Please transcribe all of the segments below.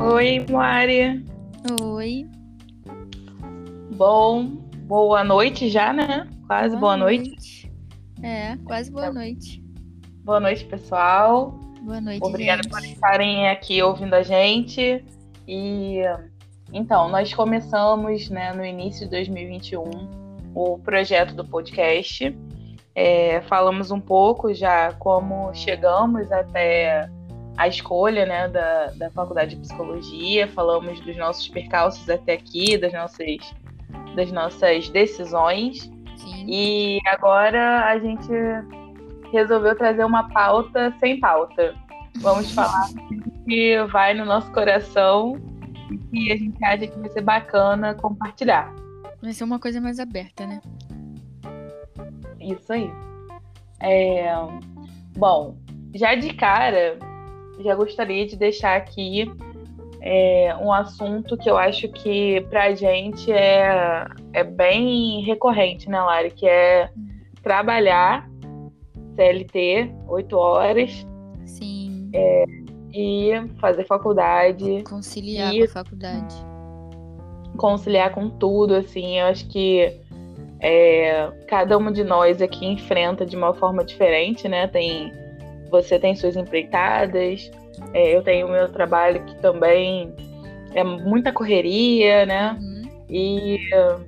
Oi, Mari. Oi. Bom, boa noite já, né? Quase boa, boa noite. noite. É, quase boa noite. Boa noite, pessoal. Boa noite, Obrigada gente. por estarem aqui ouvindo a gente. E então, nós começamos, né, no início de 2021 o projeto do podcast. É, falamos um pouco já como chegamos até a escolha né, da, da faculdade de psicologia, falamos dos nossos percalços até aqui, das nossas, das nossas decisões. Sim. E agora a gente resolveu trazer uma pauta sem pauta. Vamos falar que vai no nosso coração e que a gente acha que vai ser bacana compartilhar. Vai ser uma coisa mais aberta, né? Isso aí. É... Bom, já de cara, já gostaria de deixar aqui é, um assunto que eu acho que pra gente é, é bem recorrente, né, Lari? Que é trabalhar CLT, oito horas. Sim. É, e fazer faculdade. Conciliar e com a faculdade. Conciliar com tudo, assim. Eu acho que é, cada uma de nós aqui enfrenta de uma forma diferente, né? Tem você tem suas empreitadas, é, eu tenho o meu trabalho que também é muita correria, né? Uhum. E uh,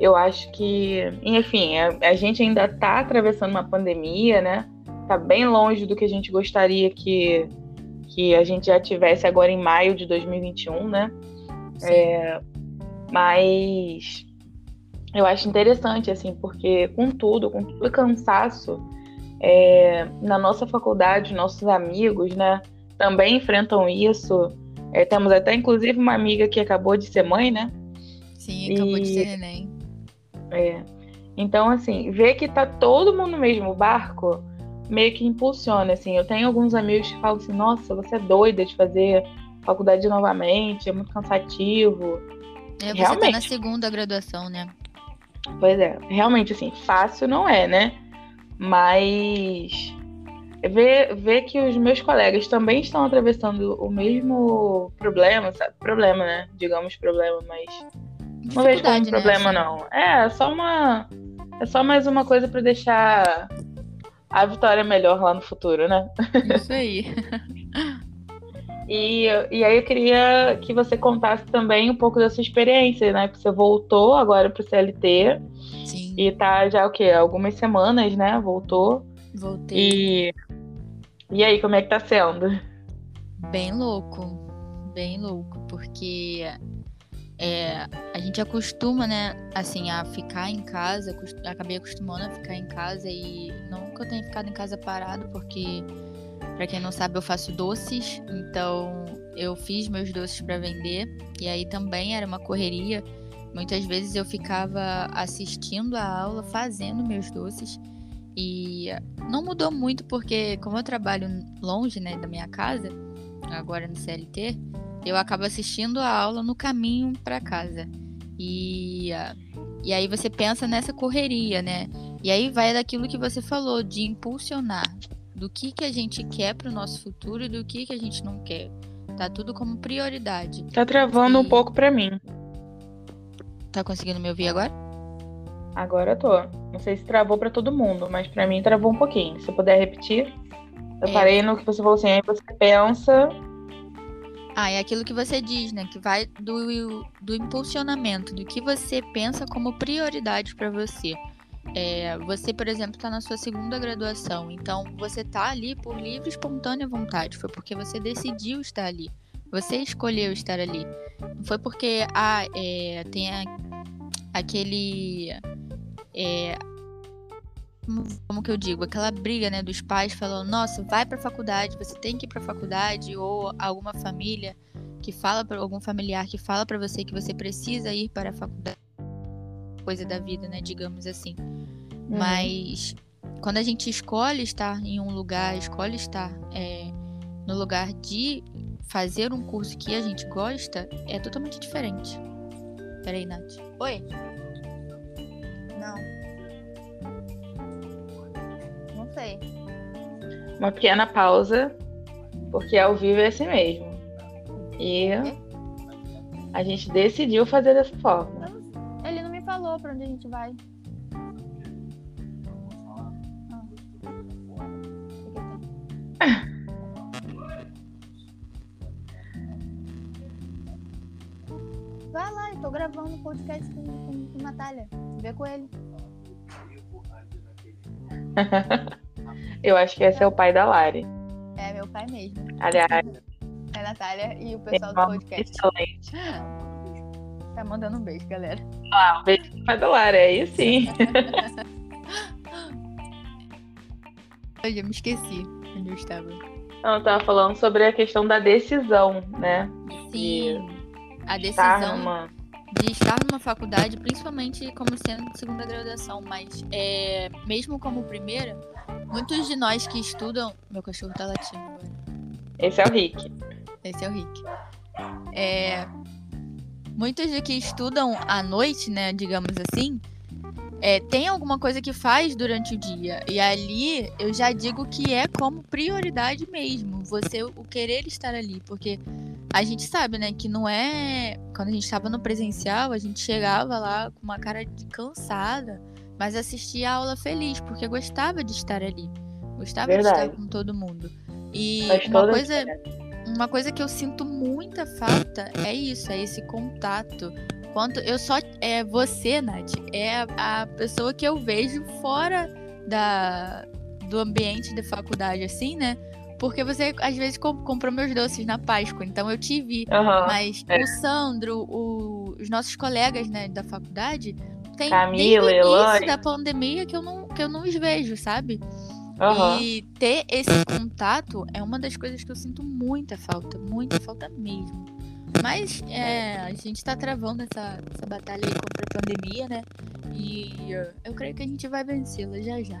eu acho que, enfim, a, a gente ainda está atravessando uma pandemia, né? Tá bem longe do que a gente gostaria que, que a gente já tivesse agora em maio de 2021, né? É, mas eu acho interessante, assim, porque com tudo, com todo o cansaço, é, na nossa faculdade, nossos amigos, né, também enfrentam isso. É, temos até, inclusive, uma amiga que acabou de ser mãe, né? Sim, acabou e... de ser neném. É. Então, assim, ver que tá todo mundo no mesmo barco meio que impulsiona, assim. Eu tenho alguns amigos que falam assim, nossa, você é doida de fazer faculdade novamente, é muito cansativo. É, você Realmente. tá na segunda graduação, né? Pois é, realmente, assim, fácil não é, né? Mas ver, ver que os meus colegas também estão atravessando o mesmo problema, sabe? Problema, né? Digamos problema, mas não vejo como né, problema, assim? não. É, é só uma. É só mais uma coisa para deixar a vitória melhor lá no futuro, né? Isso aí. e, e aí eu queria que você contasse também um pouco da sua experiência, né? Que você voltou agora pro CLT. Sim. E tá já o quê? Algumas semanas, né? Voltou. Voltei. E, e aí, como é que tá sendo? Bem louco. Bem louco, porque é, a gente acostuma, né, assim, a ficar em casa, acabei acostumando a ficar em casa e nunca eu tenho ficado em casa parado, porque, para quem não sabe, eu faço doces, então eu fiz meus doces para vender, e aí também era uma correria. Muitas vezes eu ficava assistindo a aula, fazendo meus doces, e não mudou muito, porque como eu trabalho longe, né, da minha casa, agora no CLT, eu acabo assistindo a aula no caminho para casa. E, e aí você pensa nessa correria, né? E aí vai daquilo que você falou, de impulsionar. Do que, que a gente quer para o nosso futuro e do que, que a gente não quer. Tá tudo como prioridade. Tá travando E- um pouco pra mim. Tá conseguindo me ouvir agora? Agora eu tô. Não sei se travou pra todo mundo, mas pra mim travou um pouquinho. Se puder repetir. Eu É. parei no que você falou assim, aí você pensa. Ah, é aquilo que você diz, né? Que vai do, do impulsionamento, do que você pensa como prioridade para você. É, você, por exemplo, está na sua segunda graduação, então você tá ali por livre e espontânea vontade. Foi porque você decidiu estar ali. Você escolheu estar ali. Foi porque ah, é, tem a- aquele. é, como, que eu digo? Aquela briga, né, dos pais falando, nossa, vai pra faculdade, você tem que ir pra faculdade, ou alguma família que fala para algum familiar que fala pra você que você precisa ir para a faculdade. Coisa da vida, né, digamos assim. Uhum. Mas quando a gente escolhe estar em um lugar, escolhe estar é, no lugar de fazer um curso que a gente gosta, é totalmente diferente. Peraí, Nath. Oi? Não. Não sei. Uma pequena pausa, porque ao vivo é assim mesmo. E a gente decidiu fazer dessa forma. Gente vai. Ah. Vai lá, eu tô gravando um podcast com, com, com Natália. Vê com ele. eu acho que esse é o pai da Lari. É, meu pai mesmo. Aliás. É a Natália e o pessoal do podcast. Excelente. Tá mandando um beijo, galera. Ah, um beijo da Lari, aí sim. eu já me esqueci onde eu estava. Não, eu tava falando sobre a questão da decisão, né? Sim. De a decisão numa... de estar numa faculdade, principalmente como sendo de segunda graduação, mas é, mesmo como primeira, muitos de nós que estudam. Meu cachorro tá latindo agora. Esse é o Rick. Esse é o Rick. É, muitos de que estudam à noite, né, digamos assim, é, tem alguma coisa que faz durante o dia. E ali eu já digo que é como prioridade mesmo. Você o querer estar ali. Porque a gente sabe, né, que não é. Quando a gente estava no presencial, a gente chegava lá com uma cara de cansada, mas assistia a aula feliz, porque gostava de estar ali. Gostava Verdade. de estar com todo mundo. E uma coisa. Uma coisa que eu sinto muita falta é isso, é esse contato quanto eu só é você, Nath, é a, a pessoa que eu vejo fora da do ambiente da faculdade assim, né? Porque você às vezes comprou meus doces na Páscoa, então eu te vi. Uhum, mas é. o Sandro, o, os nossos colegas, né, da faculdade, tem Camila, desde o início da pandemia que eu não que eu não os vejo, sabe? Uhum. E ter esse contato é uma das coisas que eu sinto muita falta, muita falta mesmo. Mas é, a gente tá travando essa, essa batalha aí contra a pandemia, né? E eu creio que a gente vai vencê-la já já.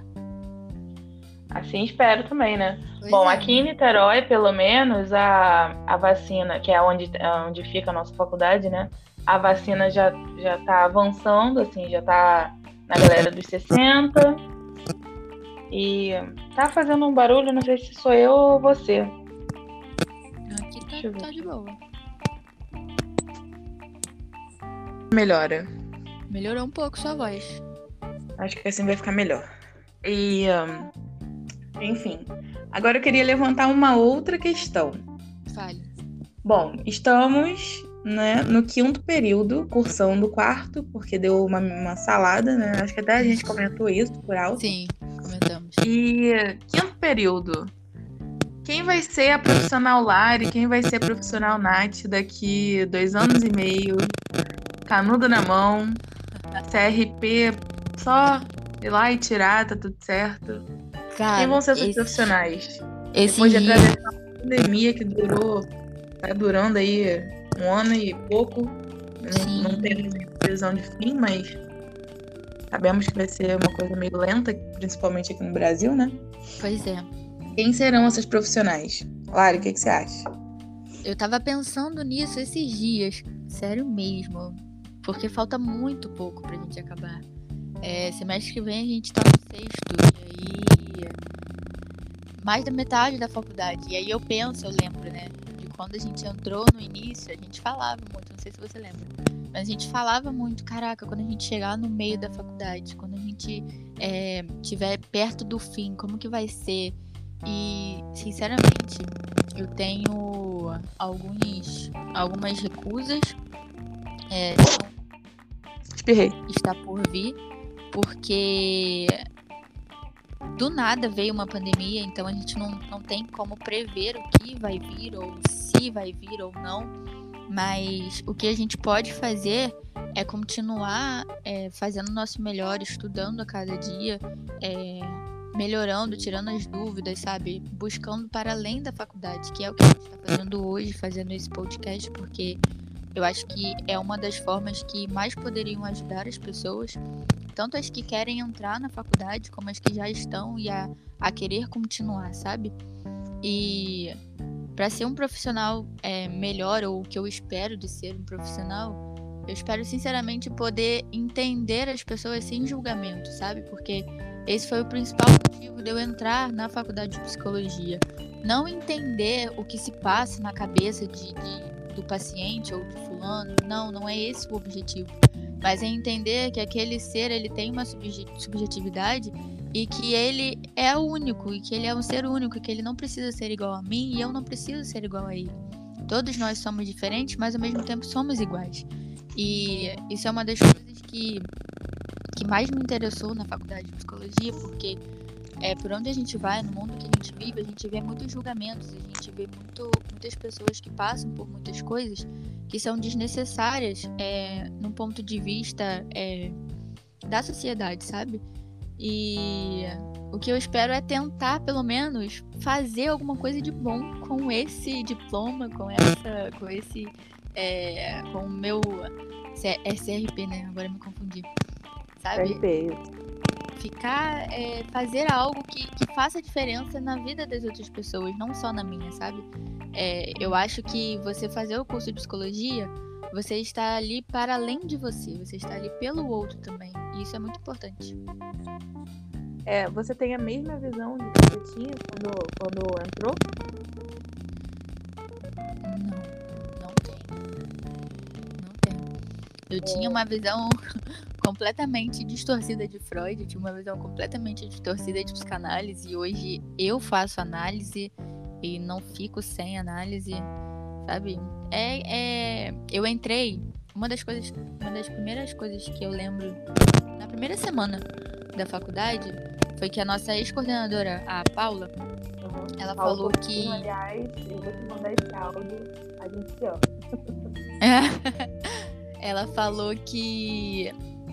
Assim espero também, né? Pois Bom, é. aqui em Niterói, pelo menos, a, a vacina, que é onde, onde fica a nossa faculdade, né? A vacina já, já tá avançando, assim, já tá na galera dos 60. E tá fazendo um barulho, não sei se sou eu ou você. Aqui tá, tá de boa. melhora. Melhorou um pouco sua voz. Acho que assim vai ficar melhor. E, um, enfim, agora eu queria levantar uma outra questão. Fale. Bom, estamos né, no quinto período, cursando o quarto, porque deu uma, uma salada, né? Acho que até a gente comentou isso por alto. Sim, comentamos. E quinto período. Quem vai ser a profissional Lari? Quem vai ser a profissional Nath daqui dois anos e meio? canudo na mão, CRP só ir lá e tirar, tá tudo certo. Cara, Quem vão ser os profissionais? Esse Depois de atravessar uma pandemia que durou, tá durando aí um ano e pouco, não, não tem previsão de fim, mas sabemos que vai ser uma coisa meio lenta, principalmente aqui no Brasil, né? Pois é. Quem serão essas profissionais? Lari, o que, que você acha? Eu tava pensando nisso esses dias, sério mesmo. Porque falta muito pouco pra gente acabar. É, semestre que vem a gente tá no sexto, e aí. Mais da metade da faculdade. E aí eu penso, eu lembro, né? De quando a gente entrou no início, a gente falava muito, não sei se você lembra. Mas a gente falava muito, caraca, quando a gente chegar no meio da faculdade, quando a gente é, tiver perto do fim, como que vai ser? E, sinceramente, eu tenho alguns, algumas recusas. É, Espirrei. Está por vir, porque do nada veio uma pandemia, então a gente não, não tem como prever o que vai vir, ou se vai vir ou não. Mas o que a gente pode fazer é continuar é, fazendo o nosso melhor, estudando a cada dia, é, melhorando, tirando as dúvidas, sabe? Buscando para além da faculdade, que é o que a gente está fazendo hoje, fazendo esse podcast, porque eu acho que é uma das formas que mais poderiam ajudar as pessoas, tanto as que querem entrar na faculdade, como as que já estão e a, a querer continuar, sabe? E para ser um profissional é, melhor, ou o que eu espero de ser um profissional, eu espero sinceramente poder entender as pessoas sem julgamento, sabe? Porque esse foi o principal motivo de eu entrar na faculdade de psicologia. Não entender o que se passa na cabeça de, de do paciente ou de fulano. Não, não é esse o objetivo. Mas é entender que aquele ser ele tem uma subjetividade e que ele é único e que ele é um ser único, que ele não precisa ser igual a mim e eu não preciso ser igual a ele. Todos nós somos diferentes, mas ao mesmo tempo somos iguais. E isso é uma das coisas que que mais me interessou na faculdade de psicologia, porque é, por onde a gente vai, no mundo que a gente vive, a gente vê muitos julgamentos, a gente vê muito, muitas pessoas que passam por muitas coisas que são desnecessárias é, num ponto de vista é, da sociedade, sabe? E o que eu espero é tentar, pelo menos, fazer alguma coisa de bom com esse diploma, com essa, com esse, é, com o meu SRP, é né? Agora me confundi, sabe? SRP ficar, é, fazer algo que, que faça diferença na vida das outras pessoas, não só na minha, sabe? É, eu acho que você fazer o curso de psicologia, você está ali para além de você, você está ali pelo outro também. E isso é muito importante. É, você tem a mesma visão de que você tinha quando, quando entrou? Não, não tenho. Não tenho. Eu é... tinha uma visão completamente distorcida de Freud, tinha uma visão completamente distorcida de psicanálise e hoje eu faço análise e não fico sem análise, sabe? É, é, eu entrei, uma das coisas, uma das primeiras coisas que eu lembro na primeira semana da faculdade foi que a nossa ex-coordenadora, a Paula, uhum. ela Paula falou que. Aliás, eu vou te mandar esse áudio, a gente se ama. ela falou que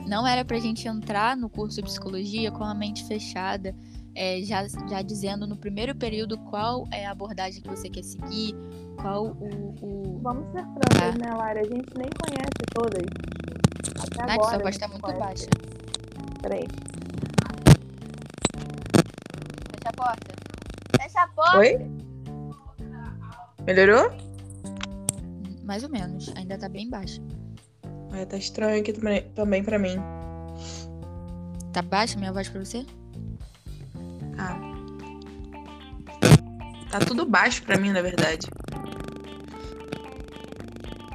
não era pra gente entrar no curso de psicologia com a mente fechada, é, já, já dizendo no primeiro período qual é a abordagem que você quer seguir, qual o. o... Vamos ser francas, tá. né, Lara? A gente nem conhece todas. Até Nath, agora, sua voz tá muito conhece. baixa. Peraí. Fecha a porta. Fecha a porta! Oi? Melhorou? Mais ou menos. Ainda tá bem baixa. É, tá estranho aqui também pra mim. Tá baixa minha voz pra você? Ah. Tá tudo baixo pra mim, na verdade.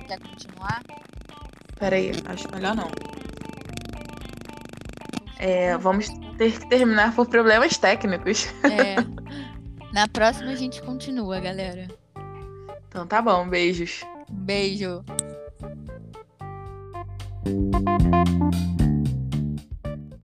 Quer continuar? Pera aí, acho melhor não. É, vamos ter que terminar por problemas técnicos. É. Na próxima a gente continua, galera. Então tá bom, beijos. Beijo.